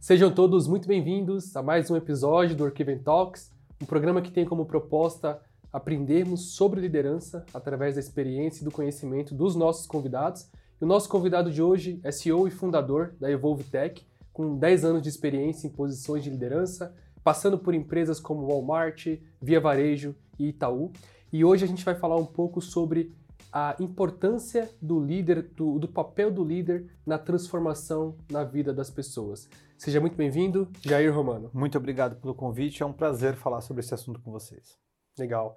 Sejam todos muito bem-vindos a mais um episódio do Arquiven Talks, um programa que tem como proposta aprendermos sobre liderança através da experiência e do conhecimento dos nossos convidados. E o nosso convidado de hoje é CEO e fundador da Evolve Tech, com 10 anos de experiência em posições de liderança, passando por empresas como Walmart, Via Varejo e Itaú. E hoje a gente vai falar um pouco sobre a importância do líder, do, do, papel do líder na transformação na vida das pessoas. Seja muito bem-vindo, Jair Romano. Muito obrigado pelo convite, é um prazer falar sobre esse assunto com vocês. Legal.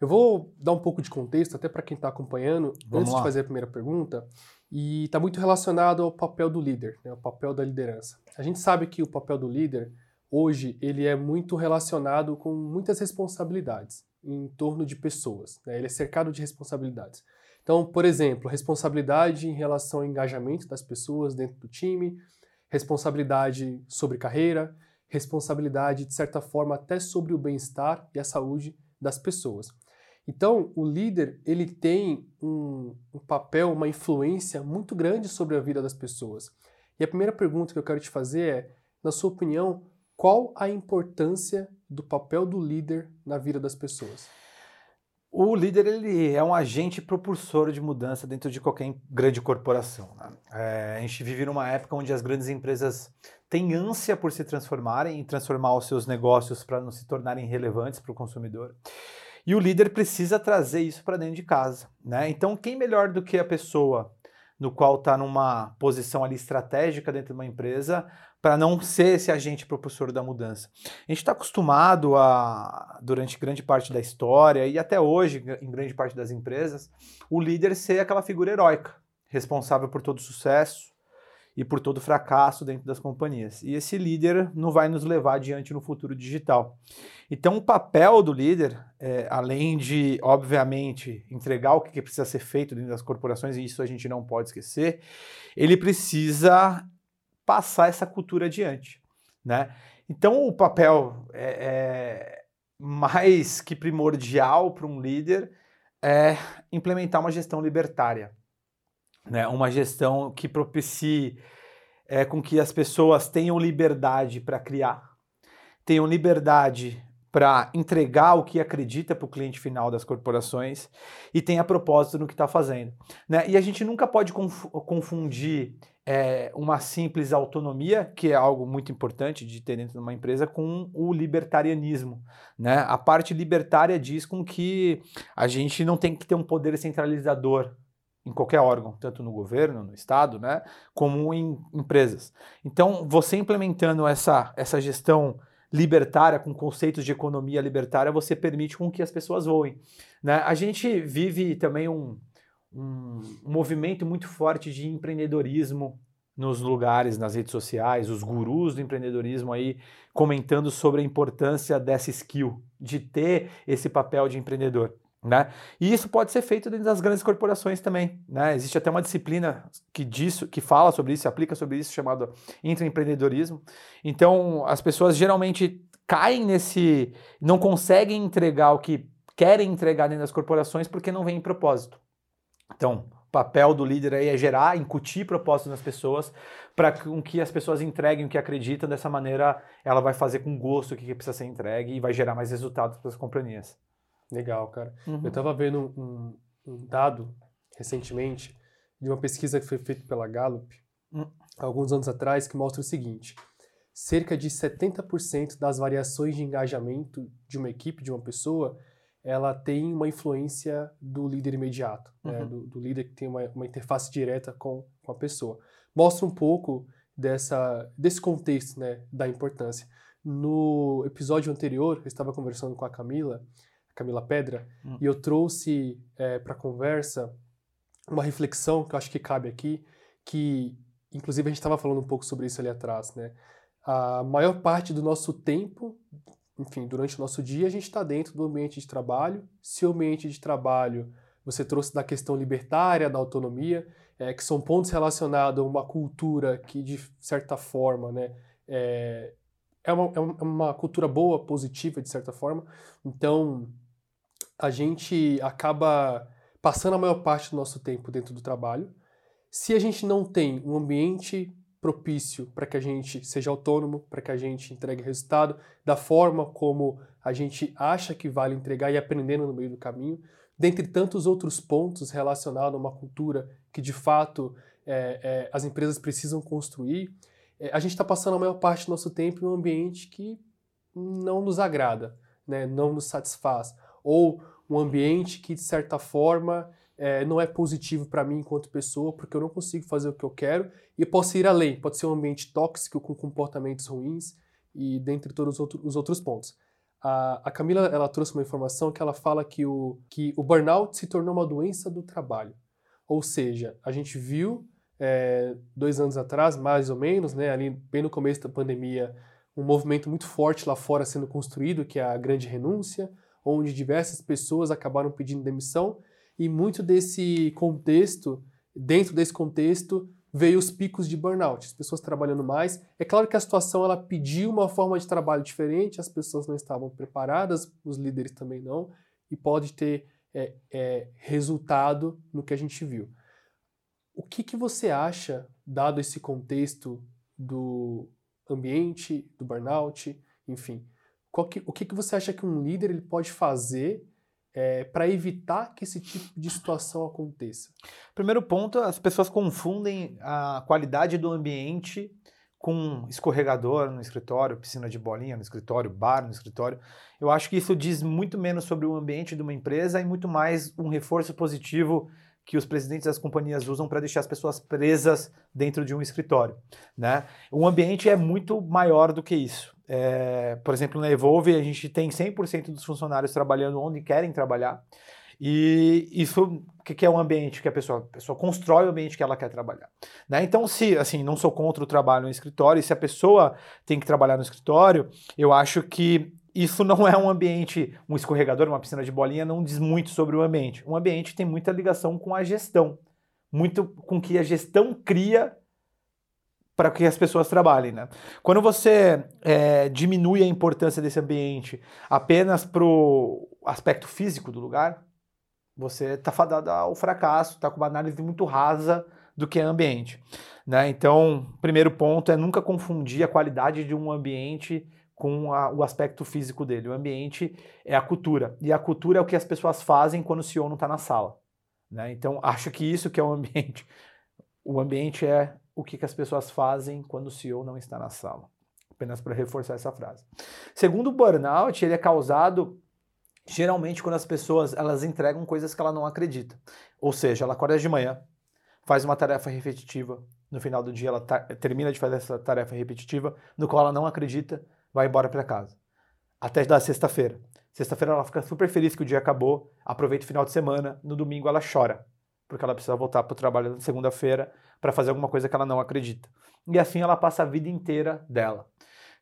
Eu vou dar um pouco de contexto, até para quem está acompanhando, Vamos antes lá. de fazer a primeira pergunta, e está muito relacionado ao papel do líder, né, o papel da liderança. A gente sabe que o papel do líder, hoje, ele é muito relacionado com muitas responsabilidades em torno de pessoas. Né? Ele é cercado de responsabilidades. Então, por exemplo, responsabilidade em relação ao engajamento das pessoas dentro do time, responsabilidade sobre carreira, responsabilidade, de certa forma, até sobre o bem-estar e a saúde das pessoas. Então, o líder ele tem um, um, papel, uma influência muito grande sobre a vida das pessoas. E a primeira pergunta que eu quero te fazer é, na sua opinião, qual a importância do papel do líder na vida das pessoas? O líder ele é um agente propulsor de mudança dentro de qualquer grande corporação. Né? É, a gente vive numa época onde as grandes empresas têm ânsia por se transformarem e transformar os seus negócios para não se tornarem relevantes para o consumidor. E o líder precisa trazer isso para dentro de casa. Né? Então, quem melhor do que a pessoa no qual está numa posição ali estratégica dentro de uma empresa para não ser esse agente propulsor da mudança. A gente está acostumado a, durante grande parte da história e até hoje, em grande parte das empresas, o líder ser aquela figura heróica, responsável por todo sucesso e por todo fracasso dentro das companhias. E esse líder não vai nos levar adiante no futuro digital. Então, o papel do líder, é, além de, obviamente, entregar o que precisa ser feito dentro das corporações, e isso a gente não pode esquecer, ele precisa passar essa cultura adiante, né? Então o papel é, é mais que primordial para um líder é implementar uma gestão libertária, né? Uma gestão que propicie é, com que as pessoas tenham liberdade para criar, tenham liberdade para entregar o que acredita para o cliente final das corporações e tenha propósito no que está fazendo. Né? E a gente nunca pode conf confundir é, uma simples autonomia, que é algo muito importante de ter dentro de uma empresa, com o libertarianismo. Né? A parte libertária diz com que a gente não tem que ter um poder centralizador em qualquer órgão, tanto no governo, no estado, né, como em empresas. Então, você implementando essa, essa gestão libertária, com conceitos de economia libertária, você permite com que as pessoas voem. Né? A gente vive também um, um, movimento muito forte de empreendedorismo nos lugares, nas redes sociais, os gurus do empreendedorismo aí comentando sobre a importância dessa skill, de ter esse papel de empreendedor. Né? E isso pode ser feito dentro das grandes corporações também. Né? Existe até uma disciplina que, disso, que fala sobre isso, aplica sobre isso, chamada intraempreendedorismo. Então, as pessoas geralmente caem nesse. não conseguem entregar o que querem entregar dentro das corporações porque não vem em propósito. Então, o papel do líder aí é gerar, incutir propósito nas pessoas para que as pessoas entreguem o que acreditam. Dessa maneira, ela vai fazer com gosto o que precisa ser entregue e vai gerar mais resultados para as companhias. Legal, cara. Uhum. Eu estava vendo um, um, dado recentemente de uma pesquisa que foi feita pela Gallup uhum. alguns anos atrás que mostra o seguinte: cerca de 70% das variações de engajamento de uma equipe, de uma pessoa, ela tem uma influência do líder imediato, uhum. né? do, do, líder que tem uma, uma interface direta com, com, a pessoa. Mostra um pouco dessa, desse contexto né, da importância. No episódio anterior, eu estava conversando com a Camila, Camila Pedra, hum. e eu trouxe é, para a conversa uma reflexão que eu acho que cabe aqui, que inclusive a gente estava falando um pouco sobre isso ali atrás, né? A maior parte do nosso tempo, enfim, durante o nosso dia, a gente está dentro do ambiente de trabalho. Se o ambiente de trabalho você trouxe da questão libertária, da autonomia, é, que são pontos relacionados a uma cultura que, de certa forma, né, é, é, uma, é uma cultura boa, positiva, de certa forma. Então, a gente acaba passando a maior parte do nosso tempo dentro do trabalho. Se a gente não tem um ambiente propício para que a gente seja autônomo, para que a gente entregue resultado da forma como a gente acha que vale entregar e aprendendo no meio do caminho, dentre tantos outros pontos relacionados a uma cultura que de fato é, é, as empresas precisam construir, é, a gente está passando a maior parte do nosso tempo em um ambiente que não nos agrada, né, não nos satisfaz, ou um ambiente que de certa forma é, não é positivo para mim enquanto pessoa, porque eu não consigo fazer o que eu quero e posso ir além. Pode ser um ambiente tóxico com comportamentos ruins e dentre todos os, outro, os outros pontos. A, a, Camila ela trouxe uma informação que ela fala que o, que o burnout se tornou uma doença do trabalho. Ou seja, a gente viu é, dois anos atrás, mais ou menos, né, ali bem no começo da pandemia, um movimento muito forte lá fora sendo construído, que é a grande renúncia, onde diversas pessoas acabaram pedindo demissão e muito desse contexto, dentro desse contexto, veio os picos de burnout, as pessoas trabalhando mais. É claro que a situação ela pediu uma forma de trabalho diferente, as pessoas não estavam preparadas, os líderes também não, e pode ter é, é, resultado no que a gente viu. O que, que você acha, dado esse contexto do ambiente, do burnout, enfim, que, o que, que você acha que um líder ele pode fazer é, para evitar que esse tipo de situação aconteça? Primeiro ponto, as pessoas confundem a qualidade do ambiente com escorregador no escritório, piscina de bolinha no escritório, bar no escritório. Eu acho que isso diz muito menos sobre o ambiente de uma empresa e muito mais um reforço positivo que os presidentes das companhias usam para deixar as pessoas presas dentro de um escritório. Né? O ambiente é muito maior do que isso. É, por exemplo, na Evolve, a gente tem 100% dos funcionários trabalhando onde querem trabalhar. E isso, que, que é o ambiente que a pessoa, a pessoa constrói o ambiente que ela quer trabalhar. Né? Então, se, assim, não sou contra o trabalho no escritório, e se a pessoa tem que trabalhar no escritório, eu acho que isso não é um ambiente, um escorregador, uma piscina de bolinha, não diz muito sobre o ambiente. Um ambiente tem muita ligação com a gestão, muito com que a gestão cria para que as pessoas trabalhem. Né? Quando você é, diminui a importância desse ambiente apenas para o aspecto físico do lugar, você está fadado ao fracasso, está com uma análise muito rasa do que é ambiente. Né? Então, primeiro ponto é nunca confundir a qualidade de um ambiente com a, o aspecto físico dele. O ambiente é a cultura. E a cultura é o que as pessoas fazem quando o CEO não está na sala. Né? Então, acho que isso que é o ambiente. O ambiente é o que, que as pessoas fazem quando o CEO não está na sala. Apenas para reforçar essa frase. Segundo o burnout, ele é causado geralmente quando as pessoas elas entregam coisas que ela não acredita. Ou seja, ela acorda de manhã, faz uma tarefa repetitiva, no final do dia ela termina de fazer essa tarefa repetitiva, no qual ela não acredita, vai embora para casa. Até da sexta-feira. Sexta-feira ela fica super feliz que o dia acabou, aproveita o final de semana, no domingo ela chora, porque ela precisa voltar para o trabalho na segunda-feira para fazer alguma coisa que ela não acredita. E assim ela passa a vida inteira dela.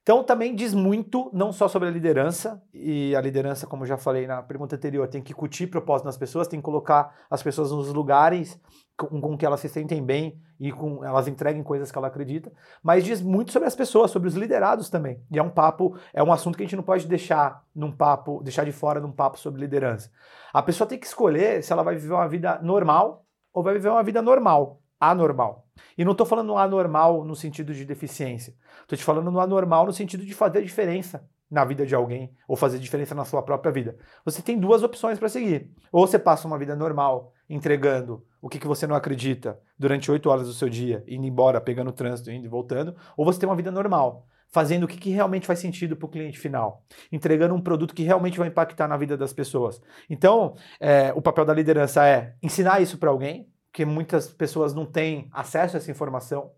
Então também diz muito, não só sobre a liderança, e a liderança, como já falei na pergunta anterior, tem que curtir propósito nas pessoas, tem que colocar as pessoas nos lugares com, com que elas se sentem bem e com elas entreguem coisas que ela acredita, mas diz muito sobre as pessoas, sobre os liderados também. E é um papo, é um assunto que a gente não pode deixar num papo, deixar de fora num papo sobre liderança. A pessoa tem que escolher se ela vai viver uma vida normal ou vai viver uma vida normal, anormal. E não estou falando anormal no sentido de deficiência. Estou te falando no anormal no sentido de fazer diferença na vida de alguém ou fazer diferença na sua própria vida. Você tem duas opções para seguir. Ou você passa uma vida normal, entregando o que, que você não acredita durante oito horas do seu dia, indo embora, pegando o trânsito, indo e voltando, ou você tem uma vida normal, fazendo o que, que realmente faz sentido para o cliente final, entregando um produto que realmente vai impactar na vida das pessoas. Então, é, o papel da liderança é ensinar isso para alguém, que muitas pessoas não têm acesso a essa informação,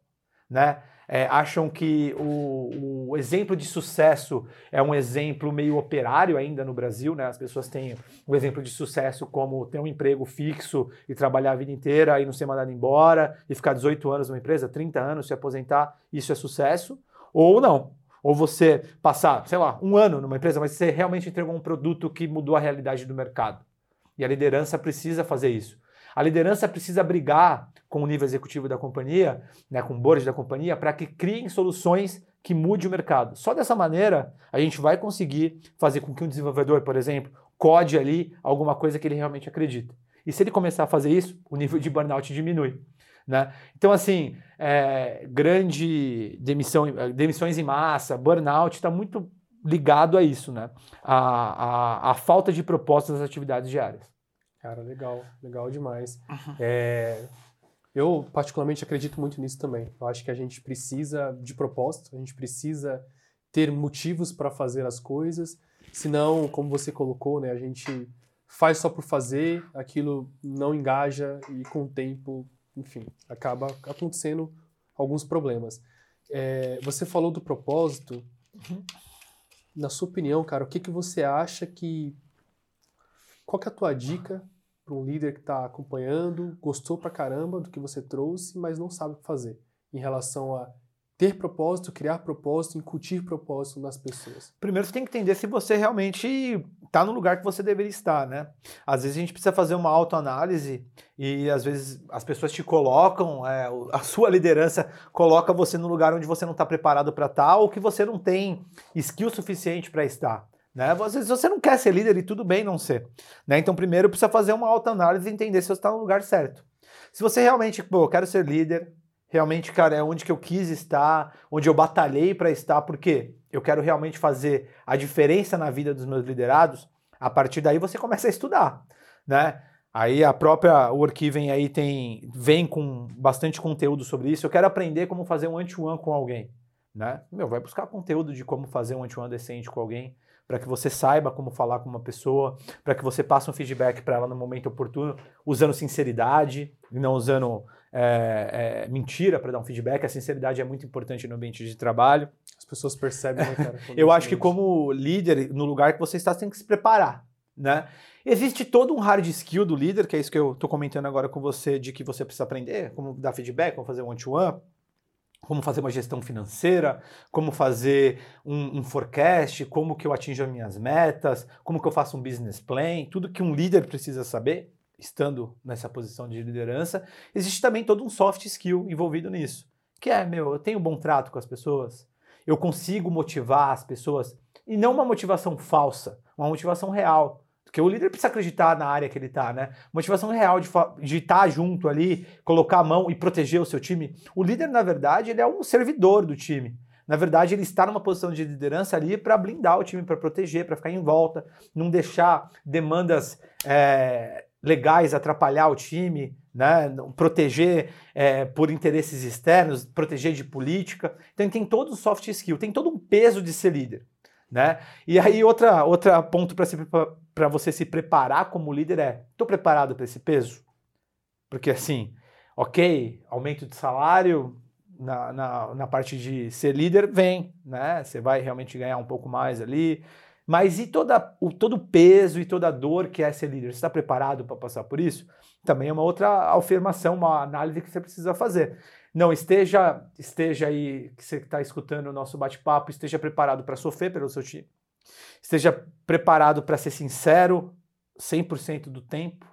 né? É, acham que o, o, exemplo de sucesso é um exemplo meio operário ainda no Brasil, né? As pessoas têm um exemplo de sucesso como ter um emprego fixo e trabalhar a vida inteira e não ser mandado embora e ficar 18 anos numa empresa, 30 anos, se aposentar, isso é sucesso. Ou não. Ou você passar, sei lá, um ano numa empresa, mas você realmente entregou um produto que mudou a realidade do mercado. E a liderança precisa fazer isso. A liderança precisa brigar com o nível executivo da companhia, né, com o board da companhia, para que criem soluções que mude o mercado. Só dessa maneira a gente vai conseguir fazer com que um desenvolvedor, por exemplo, code ali alguma coisa que ele realmente acredita. E se ele começar a fazer isso, o nível de burnout diminui. Né? Então, assim, é, grande demissão, demissões em massa, burnout, está muito ligado a isso, né? A, a, a, falta de propostas das atividades diárias. Cara, legal, legal demais. Uhum. É, eu, particularmente, acredito muito nisso também. Eu acho que a gente precisa de propósito, a gente precisa ter motivos para fazer as coisas, senão, como você colocou, né, a gente faz só por fazer, aquilo não engaja e com o tempo, enfim, acaba acontecendo alguns problemas. É, você falou do propósito. Uhum. Na sua opinião, cara, o que, que você acha que. Qual que é a tua dica para um líder que está acompanhando, gostou pra caramba do que você trouxe, mas não sabe o que fazer em relação a ter propósito, criar propósito, incutir propósito nas pessoas? Primeiro você tem que entender se você realmente está no lugar que você deveria estar, né? Às vezes a gente precisa fazer uma autoanálise e às vezes as pessoas te colocam, é, a sua liderança coloca você no lugar onde você não está preparado para estar ou que você não tem skill suficiente para estar. Né? Às vezes você não quer ser líder e tudo bem não ser. Né? Então, primeiro precisa fazer uma autoanálise e entender se você está no lugar certo. Se você realmente, pô, eu quero ser líder, realmente, cara, é onde que eu quis estar, onde eu batalhei para estar, porque eu quero realmente fazer a diferença na vida dos meus liderados, a partir daí você começa a estudar, né? Aí a própria Workiven aí tem, vem com bastante conteúdo sobre isso. Eu quero aprender como fazer um anti-one com alguém, né? Meu, vai buscar conteúdo de como fazer um anti-one decente com alguém para que você saiba como falar com uma pessoa, para que você passe um feedback para ela no momento oportuno, usando sinceridade e não usando é, é, mentira para dar um feedback. A sinceridade é muito importante no ambiente de trabalho. As pessoas percebem, né, cara? Eu acho que como líder, no lugar que você está, você tem que se preparar, né? Existe todo um hard skill do líder, que é isso que eu estou comentando agora com você, de que você precisa aprender, como dar feedback, como fazer um one-to-one. -one como fazer uma gestão financeira, como fazer um, um, forecast, como que eu atinjo as minhas metas, como que eu faço um business plan, tudo que um líder precisa saber, estando nessa posição de liderança, existe também todo um soft skill envolvido nisso, que é, meu, eu tenho um bom trato com as pessoas, eu consigo motivar as pessoas, e não uma motivação falsa, uma motivação real. Porque o líder precisa acreditar na área que ele está, né? Motivação real de, estar tá junto ali, colocar a mão e proteger o seu time. O líder, na verdade, ele é um servidor do time. Na verdade, ele está numa posição de liderança ali para blindar o time, para proteger, para ficar em volta, não deixar demandas é, legais atrapalhar o time, né? proteger é, por interesses externos, proteger de política. Então, tem todo o soft skill, tem todo um peso de ser líder. Né? E aí, outra, outra ponto para você se preparar como líder é: estou preparado para esse peso? Porque assim, ok, aumento de salário na, na, na, parte de ser líder vem, né? Você vai realmente ganhar um pouco mais ali. Mas e toda, o, todo o peso e toda a dor que é ser líder? Você está preparado para passar por isso? Também é uma outra afirmação, uma análise que você precisa fazer. Não, esteja, esteja aí, que você está escutando o nosso bate-papo, esteja preparado para sofrer pelo seu time. Esteja preparado para ser sincero 100% do tempo.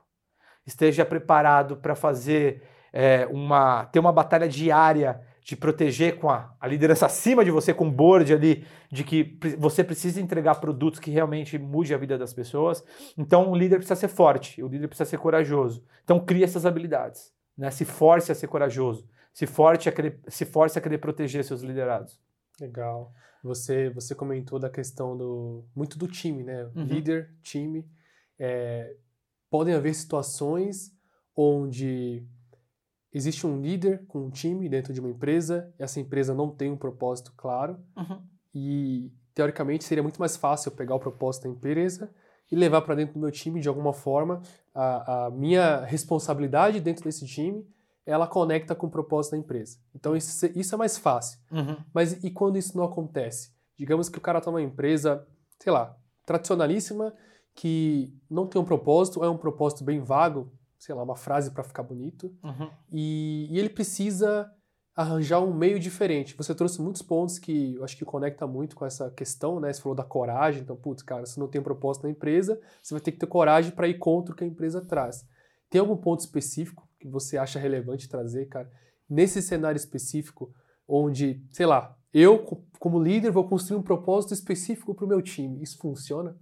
Esteja preparado para fazer é, uma ter uma batalha diária de proteger com a, a, liderança acima de você, com o board ali, de que você precisa entregar produtos que realmente mude a vida das pessoas. Então, o líder precisa ser forte, o líder precisa ser corajoso. Então, crie essas habilidades, né? se force a ser corajoso se, forte a querer, se force a querer proteger seus liderados. Legal. Você, você comentou da questão do muito do time, né? Uhum. Líder, time. É, podem haver situações onde existe um líder com um time dentro de uma empresa, e essa empresa não tem um propósito claro, uhum. e teoricamente seria muito mais fácil pegar o propósito da empresa e levar para dentro do meu time de alguma forma a, a minha responsabilidade dentro desse time ela conecta com o propósito da empresa. Então isso, isso é mais fácil. Uhum. Mas e quando isso não acontece? Digamos que o cara está numa empresa, sei lá, tradicionalíssima, que não tem um propósito, é um propósito bem vago, sei lá, uma frase para ficar bonito, uhum. e, e, ele precisa arranjar um meio diferente. Você trouxe muitos pontos que eu acho que conecta muito com essa questão, né? Você falou da coragem, então, putz, cara, se não tem um propósito na empresa, você vai ter que ter coragem para ir contra o que a empresa traz. Tem algum ponto específico que você acha relevante trazer, cara, nesse cenário específico, onde, sei lá, eu, como líder, vou construir um propósito específico para o meu time. Isso funciona?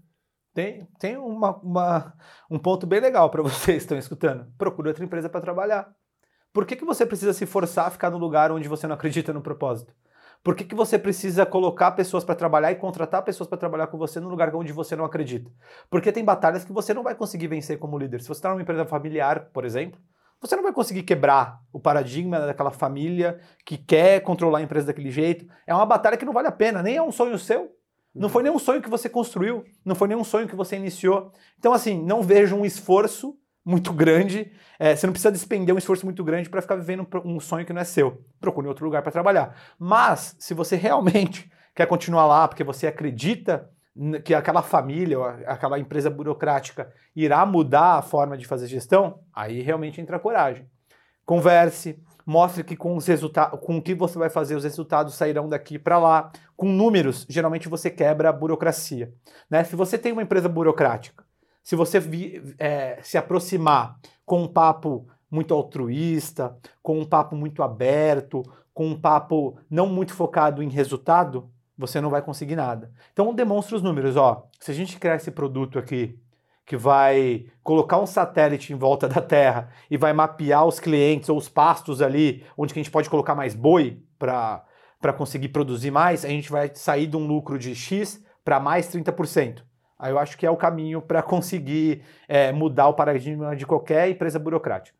Tem, tem uma, uma um ponto bem legal para vocês que estão escutando. Procure outra empresa para trabalhar. Por que, que você precisa se forçar a ficar no lugar onde você não acredita no propósito? Por que, que você precisa colocar pessoas para trabalhar e contratar pessoas para trabalhar com você no lugar onde você não acredita? Porque tem batalhas que você não vai conseguir vencer como líder. Se você está numa empresa familiar, por exemplo, você não vai conseguir quebrar o paradigma daquela família que quer controlar a empresa daquele jeito. É uma batalha que não vale a pena, nem é um sonho seu. Não foi nenhum sonho que você construiu, não foi nenhum sonho que você iniciou. Então, assim, não vejo um esforço muito grande. É, você não precisa despender um esforço muito grande para ficar vivendo um sonho que não é seu. Procure outro lugar para trabalhar. Mas, se você realmente quer continuar lá porque você acredita que aquela família, aquela empresa burocrática irá mudar a forma de fazer gestão, aí realmente entra a coragem. Converse, mostre que com os resultados, com o que você vai fazer, os resultados sairão daqui para lá. Com números, geralmente você quebra a burocracia. Né? Se você tem uma empresa burocrática, se você vi, é, se aproximar com um papo muito altruísta, com um papo muito aberto, com um papo não muito focado em resultado, você não vai conseguir nada. Então demonstre os números, ó. Se a gente criar esse produto aqui que vai colocar um satélite em volta da Terra e vai mapear os clientes ou os pastos ali, onde que a gente pode colocar mais boi para para conseguir produzir mais, a gente vai sair de um lucro de X para mais 30%. Aí eu acho que é o caminho para conseguir é, mudar o paradigma de qualquer empresa burocrática.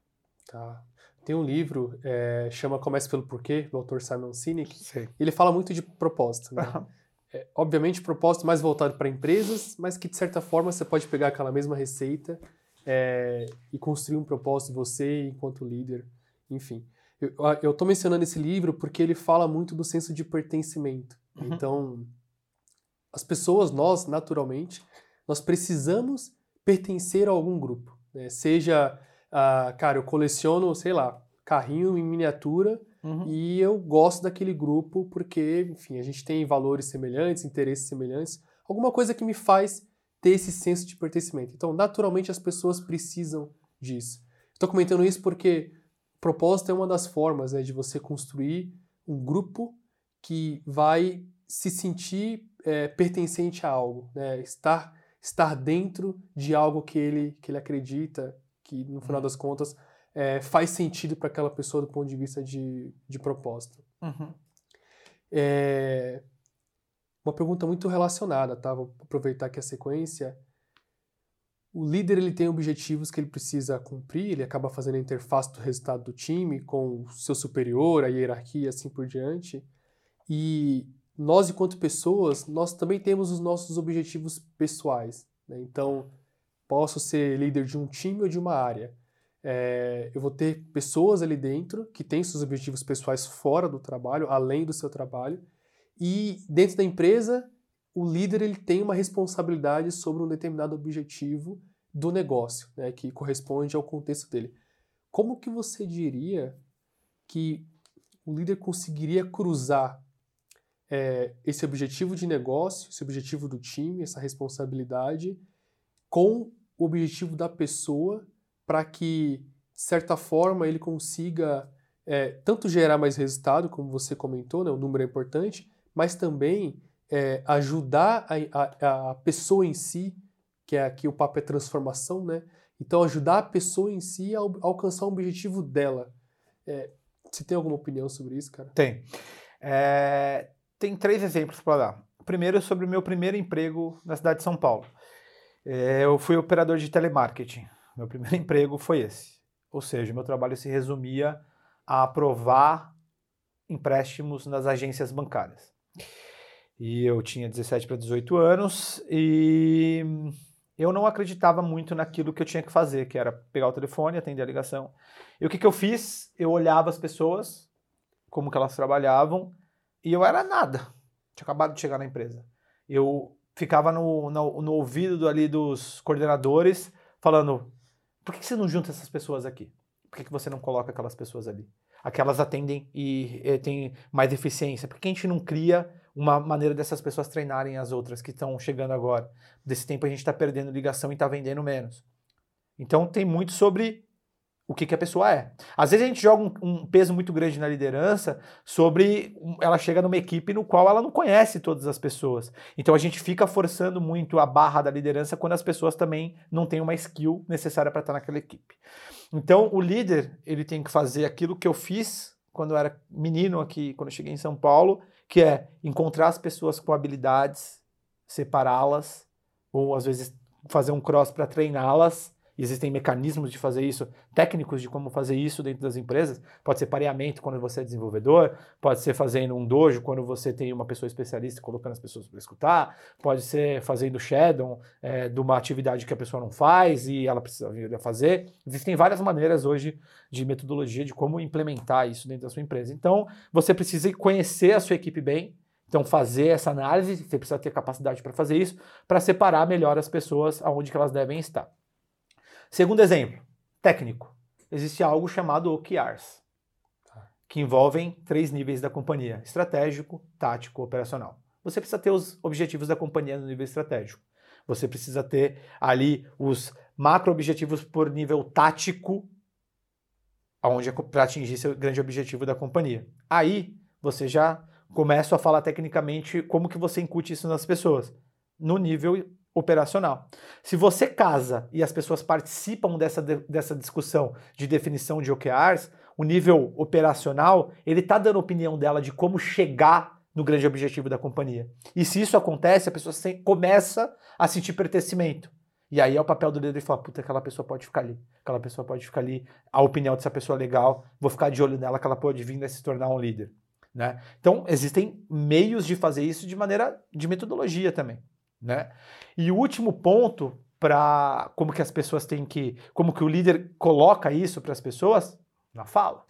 Tá. Tem um livro, é, chama Comece pelo Porquê, do autor Simon Sinek. Sim. Ele fala muito de propósito. Né? é, obviamente, propósito mais voltado para empresas, mas que de certa forma você pode pegar aquela mesma receita é, e construir um propósito você enquanto líder, enfim. Eu estou mencionando esse livro porque ele fala muito do senso de pertencimento. Uhum. Então, as pessoas, nós, naturalmente, nós precisamos pertencer a algum grupo. Né? Seja ah, cara, eu coleciono, sei lá, carrinho em miniatura uhum. e eu gosto daquele grupo porque, enfim, a gente tem valores semelhantes, interesses semelhantes, alguma coisa que me faz ter esse senso de pertencimento. Então, naturalmente, as pessoas precisam disso. Estou comentando isso porque propósito é uma das formas né, de você construir um grupo que vai se sentir é, pertencente a algo, né? estar, estar dentro de algo que ele, que ele acredita, que no final das contas é, faz sentido para aquela pessoa do ponto de vista de, de propósito. Uhum. É, uma pergunta muito relacionada, tá? Vou aproveitar aqui a sequência. O líder ele tem objetivos que ele precisa cumprir, ele acaba fazendo a interface do resultado do time com o seu superior, a hierarquia assim por diante. E nós, enquanto pessoas, nós também temos os nossos objetivos pessoais. Né? Então, Posso ser líder de um time ou de uma área. É, eu vou ter pessoas ali dentro que têm seus objetivos pessoais fora do trabalho, além do seu trabalho. E dentro da empresa, o líder ele tem uma responsabilidade sobre um determinado objetivo do negócio, né, que corresponde ao contexto dele. Como que você diria que o líder conseguiria cruzar é, esse objetivo de negócio, esse objetivo do time, essa responsabilidade, com o objetivo da pessoa para que, de certa forma, ele consiga é, tanto gerar mais resultado, como você comentou, né, o número é importante, mas também é, ajudar a, a, a, pessoa em si, que é aqui o papo é transformação, né? Então, ajudar a pessoa em si a, a alcançar o objetivo dela. É, você tem alguma opinião sobre isso, cara? Tem. É, tem três exemplos para dar. Primeiro é sobre o meu primeiro emprego na cidade de São Paulo. É, eu fui operador de telemarketing. Meu primeiro emprego foi esse. Ou seja, meu trabalho se resumia a aprovar empréstimos nas agências bancárias. E eu tinha 17 para 18 anos e eu não acreditava muito naquilo que eu tinha que fazer, que era pegar o telefone, atender a ligação. E o que, que eu fiz? Eu olhava as pessoas, como que elas trabalhavam, e eu era nada. Tinha acabado de chegar na empresa. Eu ficava no, no, no ouvido ali dos coordenadores falando: por que, você não junta essas pessoas aqui? Por que, que você não coloca aquelas pessoas ali? Aquelas atendem e, e têm mais eficiência. Por que a gente não cria uma maneira dessas pessoas treinarem as outras que estão chegando agora? Desse tempo a gente está perdendo ligação e está vendendo menos. Então tem muito sobre o que, que a pessoa é. Às vezes a gente joga um, um, peso muito grande na liderança sobre ela chega numa equipe no qual ela não conhece todas as pessoas. Então a gente fica forçando muito a barra da liderança quando as pessoas também não têm uma skill necessária para estar naquela equipe. Então o líder ele tem que fazer aquilo que eu fiz quando eu era menino aqui, quando eu cheguei em São Paulo, que é encontrar as pessoas com habilidades, separá-las ou às vezes fazer um cross para treiná-las existem mecanismos de fazer isso, técnicos de como fazer isso dentro das empresas. Pode ser pareamento quando você é desenvolvedor, pode ser fazendo um dojo quando você tem uma pessoa especialista colocando as pessoas para escutar, pode ser fazendo shadow é, de uma atividade que a pessoa não faz e ela precisa vir a fazer. Existem várias maneiras hoje de metodologia de como implementar isso dentro da sua empresa. Então, você precisa conhecer a sua equipe bem, então, fazer essa análise, você precisa ter capacidade para fazer isso, para separar melhor as pessoas aonde que elas devem estar. Segundo exemplo, técnico. Existe algo chamado OKRs, que envolvem três níveis da companhia: estratégico, tático, operacional. Você precisa ter os objetivos da companhia no nível estratégico. Você precisa ter ali os macro objetivos por nível tático, aonde é para atingir seu grande objetivo da companhia. Aí você já começa a falar tecnicamente como que você incute isso nas pessoas no nível operacional. Se você casa e as pessoas participam dessa, dessa discussão de definição de OKRs, o nível operacional, ele está dando opinião dela de como chegar no grande objetivo da companhia. E se isso acontece, a pessoa começa a sentir pertencimento. E aí é o papel do líder falar, puta, aquela pessoa pode ficar ali, aquela pessoa pode ficar ali, a opinião dessa pessoa é legal, vou ficar de olho nela que ela pode vir a se tornar um líder. Né? Então, existem meios de fazer isso de maneira de metodologia também. Né? E o último ponto para como que as pessoas têm que, como que o líder coloca isso para as pessoas na fala,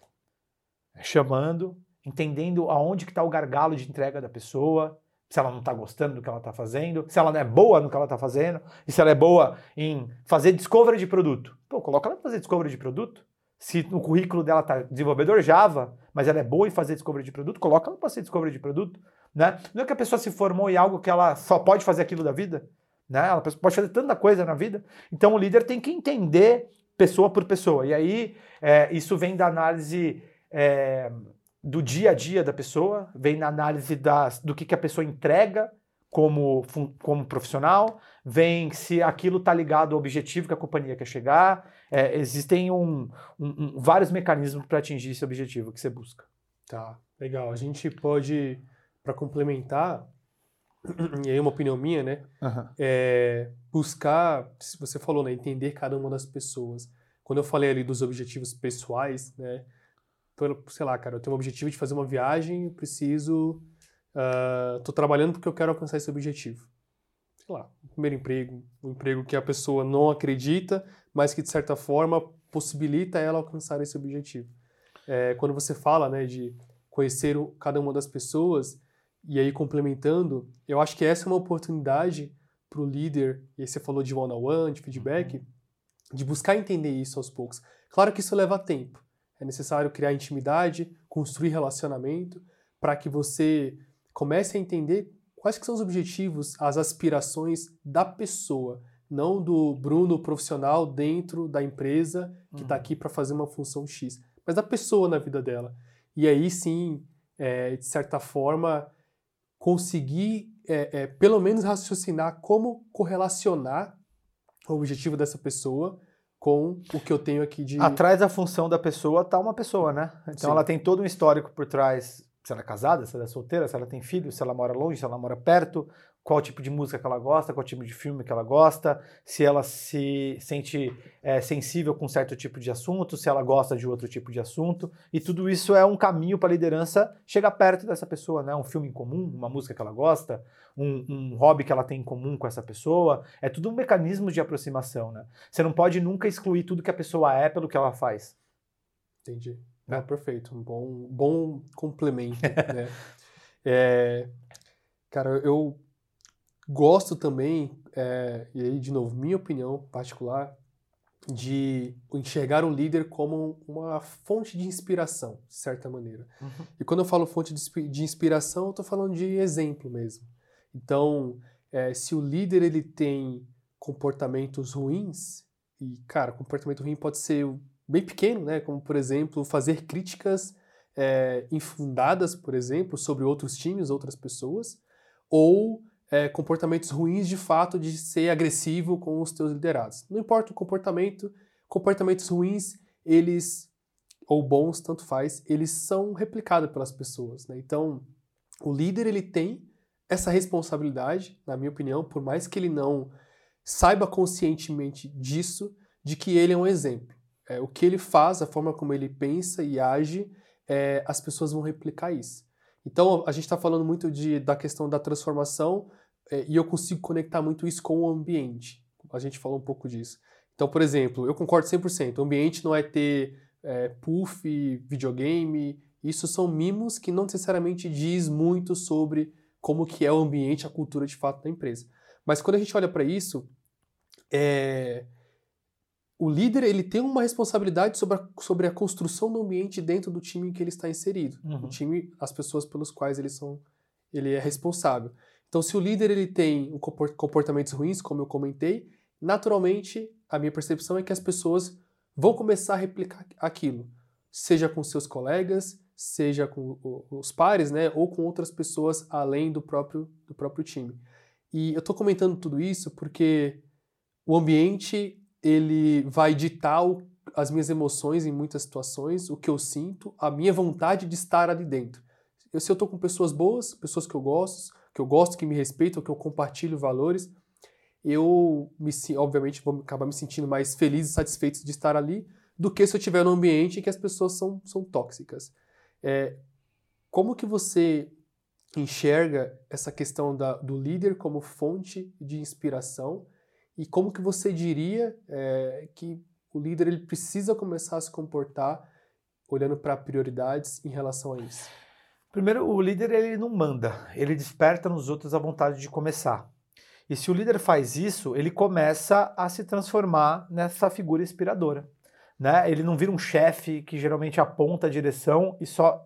é chamando, entendendo aonde que está o gargalo de entrega da pessoa, se ela não está gostando do que ela está fazendo, se ela não é boa no que ela está fazendo, e se ela é boa em fazer discovery de produto. Pô, coloca ela para fazer discovery de produto. Se no currículo dela está desenvolvedor Java, mas ela é boa em fazer discovery de produto, coloca ela para fazer discovery de produto. Né? Não é que a pessoa se formou em algo que ela só pode fazer aquilo da vida. Né? Ela pode fazer tanta coisa na vida. Então o líder tem que entender pessoa por pessoa. E aí é, isso vem da análise é, do dia a dia da pessoa, vem na análise das, do que, que a pessoa entrega como, como profissional, vem se aquilo está ligado ao objetivo que a companhia quer chegar. É, existem um, um, um, vários mecanismos para atingir esse objetivo que você busca. Tá, legal. A gente pode para complementar, e aí uma opinião minha, né? Uhum. É buscar, você falou, né? Entender cada uma das pessoas. Quando eu falei ali dos objetivos pessoais, né? Sei lá, cara, eu tenho um objetivo de fazer uma viagem, eu preciso. Uh, tô trabalhando porque eu quero alcançar esse objetivo. Sei lá, um primeiro emprego, um emprego que a pessoa não acredita, mas que de certa forma possibilita ela alcançar esse objetivo. É, quando você fala, né, de conhecer o, cada uma das pessoas, e aí, complementando, eu acho que essa é uma oportunidade para o líder, e aí você falou de one-on-one, -on -one, de feedback, uhum. de buscar entender isso aos poucos. Claro que isso leva tempo. É necessário criar intimidade, construir relacionamento, para que você comece a entender quais que são os objetivos, as aspirações da pessoa, não do Bruno profissional dentro da empresa que está uhum. aqui para fazer uma função X, mas da pessoa na vida dela. E aí sim, é, de certa forma, conseguir, é, é, pelo menos, raciocinar como correlacionar o objetivo dessa pessoa com o que eu tenho aqui de. Atrás da função da pessoa está uma pessoa, né? Então Sim. ela tem todo um histórico por trás. Se ela é casada, se ela é solteira, se ela tem filhos, se ela mora longe, se ela mora perto, qual tipo de música que ela gosta, qual tipo de filme que ela gosta, se ela se sente é, sensível com certo tipo de assunto, se ela gosta de outro tipo de assunto. E tudo isso é um caminho para a liderança chegar perto dessa pessoa, né? Um filme em comum, uma música que ela gosta, um, um, hobby que ela tem em comum com essa pessoa. É tudo um mecanismo de aproximação, né? Você não pode nunca excluir tudo que a pessoa é pelo que ela faz. Entendi. Né? perfeito. Um bom, bom complemento, né? É, cara, eu Gosto também, é, e aí de novo, minha opinião particular, de enxergar o líder como uma fonte de inspiração, de certa maneira. Uhum. E quando eu falo fonte de inspiração, eu estou falando de exemplo mesmo. Então, é, se o líder ele tem comportamentos ruins, e cara, comportamento ruim pode ser bem pequeno, né? Como, por exemplo, fazer críticas é, infundadas, por exemplo, sobre outros times, outras pessoas, ou é, comportamentos ruins de fato de ser agressivo com os teus liderados. Não importa o comportamento, comportamentos ruins, eles, ou bons, tanto faz, eles são replicados pelas pessoas. Né? Então, o líder ele tem essa responsabilidade, na minha opinião, por mais que ele não saiba conscientemente disso, de que ele é um exemplo. É, o que ele faz, a forma como ele pensa e age, é, as pessoas vão replicar isso. Então, a gente está falando muito de, da questão da transformação é, e eu consigo conectar muito isso com o ambiente. A gente falou um pouco disso. Então, por exemplo, eu concordo 100%. O ambiente não é ter é, puff, videogame. Isso são mimos que não necessariamente diz muito sobre como que é o ambiente, a cultura de fato da empresa. Mas quando a gente olha para isso, é, o líder ele tem uma responsabilidade sobre a, sobre a construção do ambiente dentro do time em que ele está inserido. Uhum. O time, as pessoas pelos quais ele, são, ele é responsável. Então, se o líder ele tem comportamentos ruins, como eu comentei, naturalmente a minha percepção é que as pessoas vão começar a replicar aquilo, seja com seus colegas, seja com os pares, né, ou com outras pessoas além do próprio do próprio time. E eu estou comentando tudo isso porque o ambiente ele vai ditar o, as minhas emoções em muitas situações, o que eu sinto, a minha vontade de estar ali dentro. Eu, se eu estou com pessoas boas, pessoas que eu gosto, que eu gosto, que me respeitam, que eu compartilho valores, eu me, obviamente vou acabar me sentindo mais feliz e satisfeito de estar ali do que se eu estiver num ambiente em que as pessoas são, são tóxicas. É, como que você enxerga essa questão da, do líder como fonte de inspiração e como que você diria é, que o líder ele precisa começar a se comportar olhando para prioridades em relação a isso? Primeiro, o líder ele não manda, ele desperta nos outros a vontade de começar. E se o líder faz isso, ele começa a se transformar nessa figura inspiradora. Né? Ele não vira um chefe que geralmente aponta a direção e só.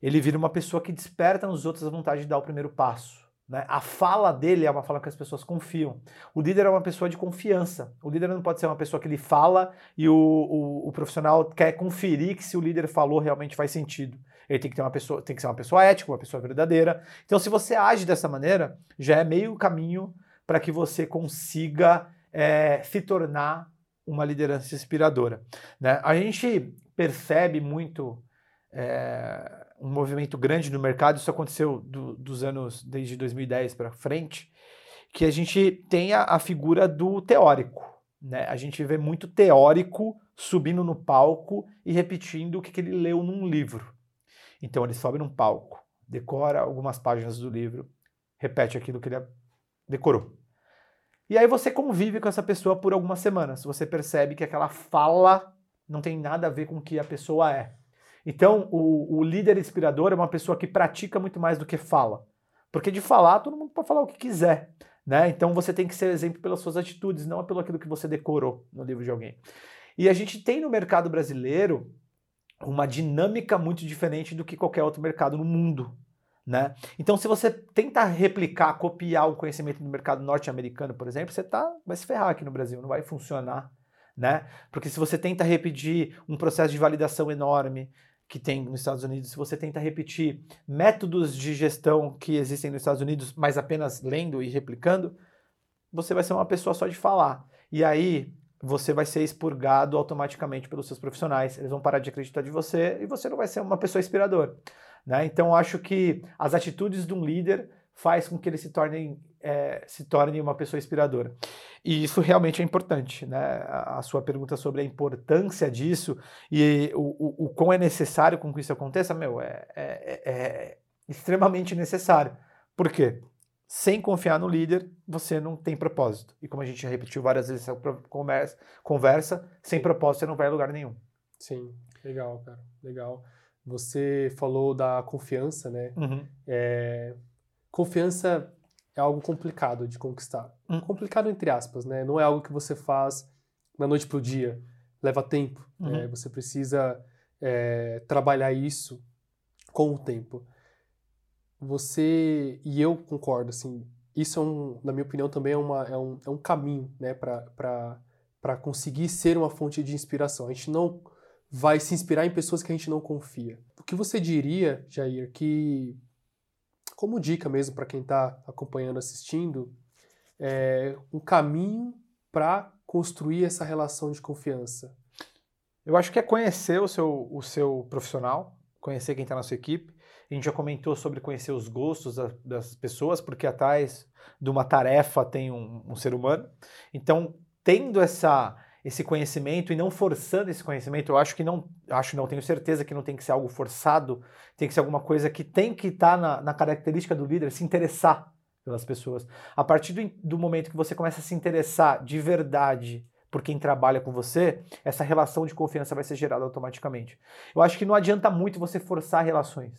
Ele vira uma pessoa que desperta nos outros a vontade de dar o primeiro passo. Né? A fala dele é uma fala que as pessoas confiam. O líder é uma pessoa de confiança. O líder não pode ser uma pessoa que ele fala e o, o, o, profissional quer conferir que se o líder falou realmente faz sentido. Ele tem que ter uma pessoa, tem que ser uma pessoa ética, uma pessoa verdadeira. Então, se você age dessa maneira, já é meio caminho para que você consiga é, se tornar uma liderança inspiradora. Né? A gente percebe muito é, um movimento grande no mercado, isso aconteceu do, dos anos desde 2010 para frente, que a gente tem a, a, figura do teórico. Né? A gente vê muito teórico subindo no palco e repetindo o que, que ele leu num livro. Então ele sobe num palco, decora algumas páginas do livro, repete aquilo que ele decorou. E aí você convive com essa pessoa por algumas semanas. Você percebe que aquela fala não tem nada a ver com o que a pessoa é. Então, o, o líder inspirador é uma pessoa que pratica muito mais do que fala. Porque de falar, todo mundo pode falar o que quiser. Né? Então você tem que ser exemplo pelas suas atitudes, não pelo aquilo que você decorou no livro de alguém. E a gente tem no mercado brasileiro uma dinâmica muito diferente do que qualquer outro mercado no mundo. Né? Então, se você tenta replicar, copiar o conhecimento do mercado norte-americano, por exemplo, você tá, vai se ferrar aqui no Brasil, não vai funcionar. Né? Porque se você tenta repetir um processo de validação enorme, que tem nos Estados Unidos, se você tenta repetir métodos de gestão que existem nos Estados Unidos, mas apenas lendo e replicando, você vai ser uma pessoa só de falar. E aí você vai ser expurgado automaticamente pelos seus profissionais. Eles vão parar de acreditar de você e você não vai ser uma pessoa inspiradora. Né? Então acho que as atitudes de um líder faz com que ele se torne, é, se torne uma pessoa inspiradora. E isso realmente é importante, né? A, a sua pergunta sobre a importância disso e o, o, o quão é necessário com que isso aconteça, meu, é, é, é extremamente necessário. Por quê? Sem confiar no líder, você não tem propósito. E como a gente repetiu várias vezes essa conversa, conversa sem propósito você não vai a lugar nenhum. Sim, legal, cara, legal. Você falou da confiança, né? Uhum. É, confiança é algo complicado de conquistar. Hum. Complicado entre aspas, né? Não é algo que você faz da noite para o dia. Leva tempo. Uhum. Né? Você precisa é, trabalhar isso com o tempo. Você e eu concordo, assim. Isso é um, na minha opinião, também é, uma, é, um, é um caminho, né, para conseguir ser uma fonte de inspiração. A gente não vai se inspirar em pessoas que a gente não confia. O que você diria, Jair, que como dica mesmo para quem está acompanhando, assistindo, é um caminho para construir essa relação de confiança? Eu acho que é conhecer o seu, o seu profissional, conhecer quem está na sua equipe. A gente já comentou sobre conhecer os gostos das, pessoas, porque atrás de uma tarefa tem um, um ser humano. Então, tendo essa, esse conhecimento e não forçando esse conhecimento, eu acho que não, acho não, tenho certeza que não tem que ser algo forçado, tem que ser alguma coisa que tem que estar tá na, na característica do líder, se interessar pelas pessoas. A partir do, do momento que você começa a se interessar de verdade por quem trabalha com você, essa relação de confiança vai ser gerada automaticamente. Eu acho que não adianta muito você forçar relações.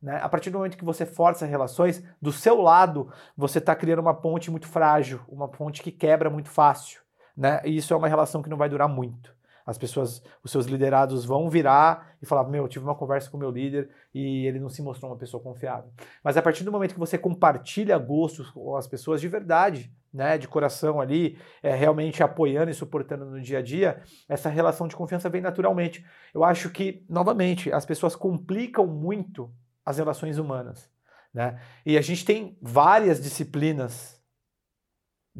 Né? A partir do momento que você força relações, do seu lado, você está criando uma ponte muito frágil, uma ponte que quebra muito fácil né? E isso é uma relação que não vai durar muito. As pessoas, os seus liderados vão virar e falar: Meu, eu tive uma conversa com o meu líder e ele não se mostrou uma pessoa confiável. Mas a partir do momento que você compartilha gostos com as pessoas de verdade, né, de coração ali, é, realmente apoiando e suportando no dia a dia, essa relação de confiança vem naturalmente. Eu acho que, novamente, as pessoas complicam muito as relações humanas. Né? E a gente tem várias disciplinas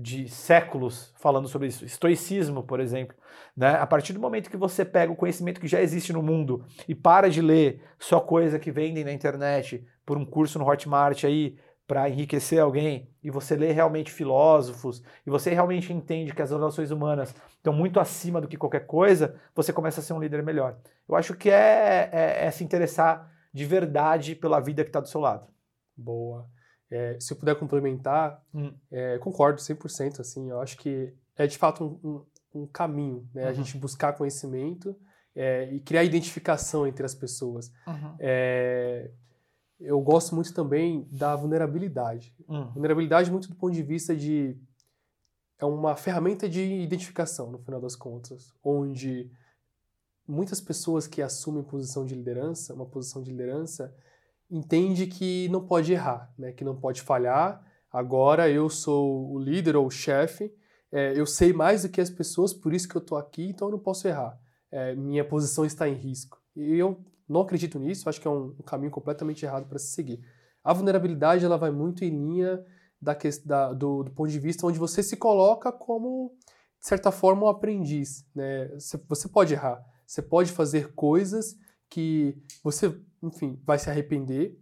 de séculos falando sobre isso. Estoicismo, por exemplo. Né? A partir do momento que você pega o conhecimento que já existe no mundo e para de ler só coisa que vendem na internet por um curso no Hotmart aí para enriquecer alguém e você lê realmente filósofos e você realmente entende que as relações humanas estão muito acima do que qualquer coisa, você começa a ser um líder melhor. Eu acho que é, é, é se interessar de verdade pela vida que está do seu lado. Boa. É, se eu puder complementar, hum. é, concordo 100%, assim, eu acho que é de fato um, um, um caminho, né? Uhum. A gente buscar conhecimento é, e criar identificação entre as pessoas. Uhum. É, eu gosto muito também da vulnerabilidade. Uhum. Vulnerabilidade muito do ponto de vista de... É uma ferramenta de identificação, no final das contas, onde muitas pessoas que assumem posição de liderança, uma posição de liderança, entende que não pode errar, né? que não pode falhar. Agora eu sou o líder ou o chefe, é, eu sei mais do que as pessoas, por isso que eu estou aqui, então eu não posso errar. É, minha posição está em risco. E eu não acredito nisso, acho que é um, um caminho completamente errado para se seguir. A vulnerabilidade ela vai muito em linha da, da, do, do, ponto de vista onde você se coloca como, de certa forma, um aprendiz. Né? Você, você pode errar, você pode fazer coisas que você enfim, vai se arrepender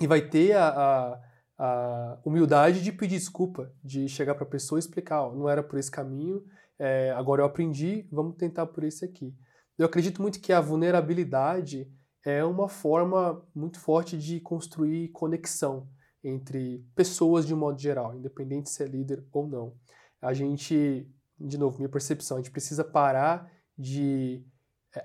e vai ter a, a, a humildade de pedir desculpa, de chegar para a pessoa e explicar, ó, não era por esse caminho, é, agora eu aprendi, vamos tentar por esse aqui. Eu acredito muito que a vulnerabilidade é uma forma muito forte de construir conexão entre pessoas de um modo geral, independente se é líder ou não. A gente, de novo, minha percepção, a gente precisa parar de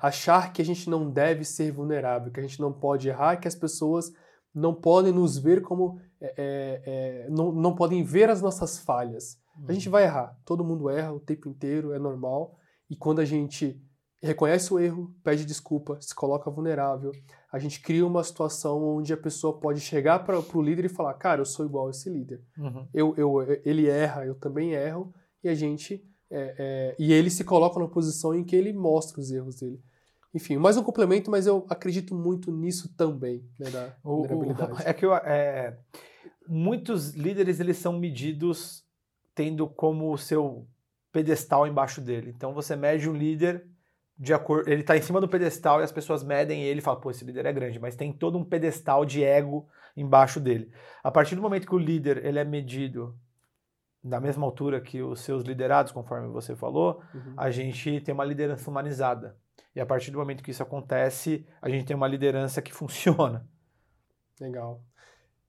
achar que a gente não deve ser vulnerável, que a gente não pode errar, que as pessoas não podem nos ver como. É, é, é, não, não podem ver as nossas falhas. A gente uhum. vai errar, todo mundo erra o tempo inteiro, é normal. E quando a gente reconhece o erro, pede desculpa, se coloca vulnerável, a gente cria uma situação onde a pessoa pode chegar para o líder e falar: Cara, eu sou igual a esse líder. Uhum. Eu, eu, ele erra, eu também erro, e a gente é, é, e ele se coloca na posição em que ele mostra os erros dele. Enfim, mais um complemento, mas eu acredito muito nisso também, né, da vulnerabilidade. O, é que eu, é, muitos líderes eles são medidos tendo como o seu pedestal embaixo dele. Então você mede um líder de acordo, ele está em cima do pedestal e as pessoas medem ele e falam, pô, esse líder é grande, mas tem todo um pedestal de ego embaixo dele. A partir do momento que o líder ele é medido da mesma altura que os seus liderados, conforme você falou, uhum. a gente tem uma liderança humanizada. E a partir do momento que isso acontece, a gente tem uma liderança que funciona. Legal.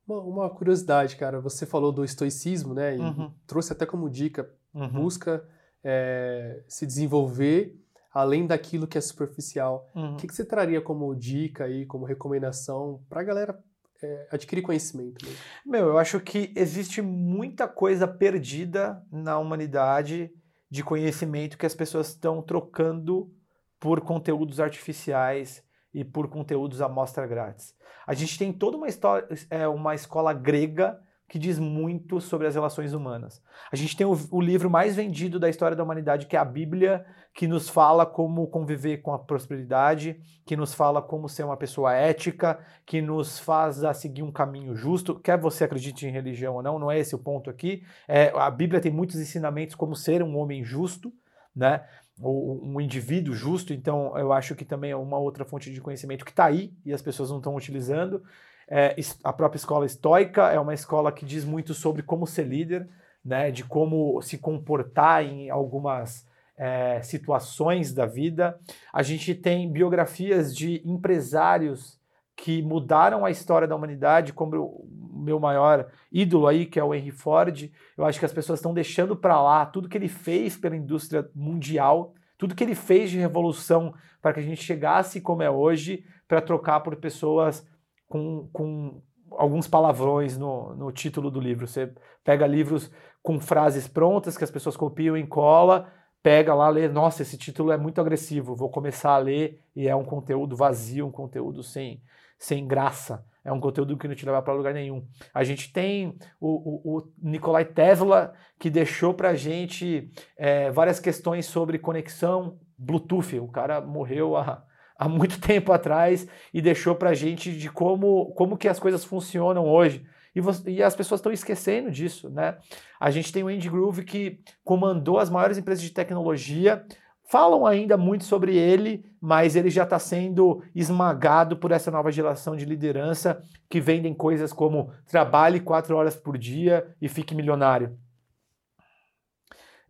Uma, uma curiosidade, cara, você falou do estoicismo, né? E uhum. trouxe até como dica, uhum. busca é, se desenvolver além daquilo que é superficial. Uhum. O que, que você traria como dica aí, como recomendação para a galera é, adquirir conhecimento. Mesmo. Meu, eu acho que existe muita coisa perdida na humanidade de conhecimento que as pessoas estão trocando por conteúdos artificiais e por conteúdos à mostra grátis. A gente tem toda uma, história, é, uma escola grega que diz muito sobre as relações humanas. A gente tem o, o, livro mais vendido da história da humanidade, que é a Bíblia, que nos fala como conviver com a prosperidade, que nos fala como ser uma pessoa ética, que nos faz a seguir um caminho justo. Quer você acredite em religião ou não, não é esse o ponto aqui. É, a Bíblia tem muitos ensinamentos como ser um homem justo, né? ou um indivíduo justo, então eu acho que também é uma outra fonte de conhecimento que está aí e as pessoas não estão utilizando. É, a própria escola estoica é uma escola que diz muito sobre como ser líder, né, de como se comportar em algumas é, situações da vida. A gente tem biografias de empresários que mudaram a história da humanidade, como o meu maior ídolo aí, que é o Henry Ford. Eu acho que as pessoas estão deixando para lá tudo que ele fez pela indústria mundial, tudo que ele fez de revolução para que a gente chegasse como é hoje, para trocar por pessoas com, com alguns palavrões no, no título do livro. Você pega livros com frases prontas que as pessoas copiam e cola, pega lá, lê, nossa, esse título é muito agressivo, vou começar a ler e é um conteúdo vazio, um conteúdo sem, sem graça, é um conteúdo que não te leva para lugar nenhum. A gente tem o, o, o Nikolai Tesla, que deixou para a gente é, várias questões sobre conexão Bluetooth, o cara morreu há há muito tempo atrás e deixou para a gente de como, como que as coisas funcionam hoje. E, você, e as pessoas estão esquecendo disso, né? A gente tem o Andy Groove que comandou as maiores empresas de tecnologia, falam ainda muito sobre ele, mas ele já está sendo esmagado por essa nova geração de liderança que vendem coisas como trabalhe quatro horas por dia e fique milionário.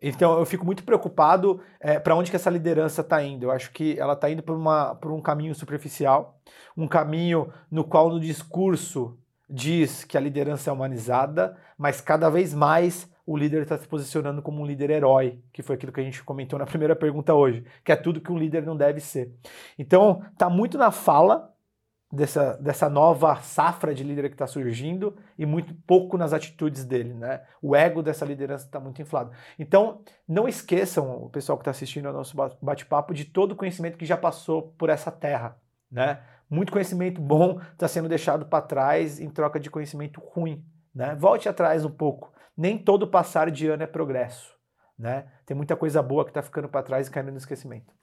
Então eu fico muito preocupado é, para onde que essa liderança está indo. Eu acho que ela está indo por, por um caminho superficial, um caminho no qual no discurso diz que a liderança é humanizada, mas cada vez mais o líder está se posicionando como um líder herói, que foi aquilo que a gente comentou na primeira pergunta hoje, que é tudo que um líder não deve ser. Então está muito na fala, dessa, dessa nova safra de líder que está surgindo e muito pouco nas atitudes dele, né? O ego dessa liderança está muito inflado. Então, não esqueçam, o pessoal que está assistindo ao nosso bate-papo, de todo o conhecimento que já passou por essa terra, né? Muito conhecimento bom está sendo deixado para trás em troca de conhecimento ruim, né? Volte atrás um pouco. Nem todo passar de ano é progresso, né? Tem muita coisa boa que está ficando para trás e caindo no esquecimento.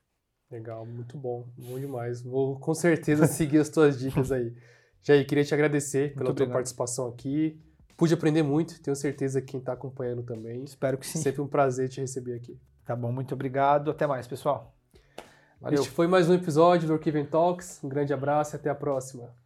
Legal, muito bom, bom demais. Vou com certeza seguir as tuas dicas aí. Jair, queria te agradecer pela tua participação aqui. Pude aprender muito, tenho certeza que quem está acompanhando também. Espero que sim. Sempre um prazer te receber aqui. Tá bom, muito obrigado. Até mais, pessoal. Valeu. Este foi mais um episódio do Arquiven Talks. Um grande abraço e até a próxima.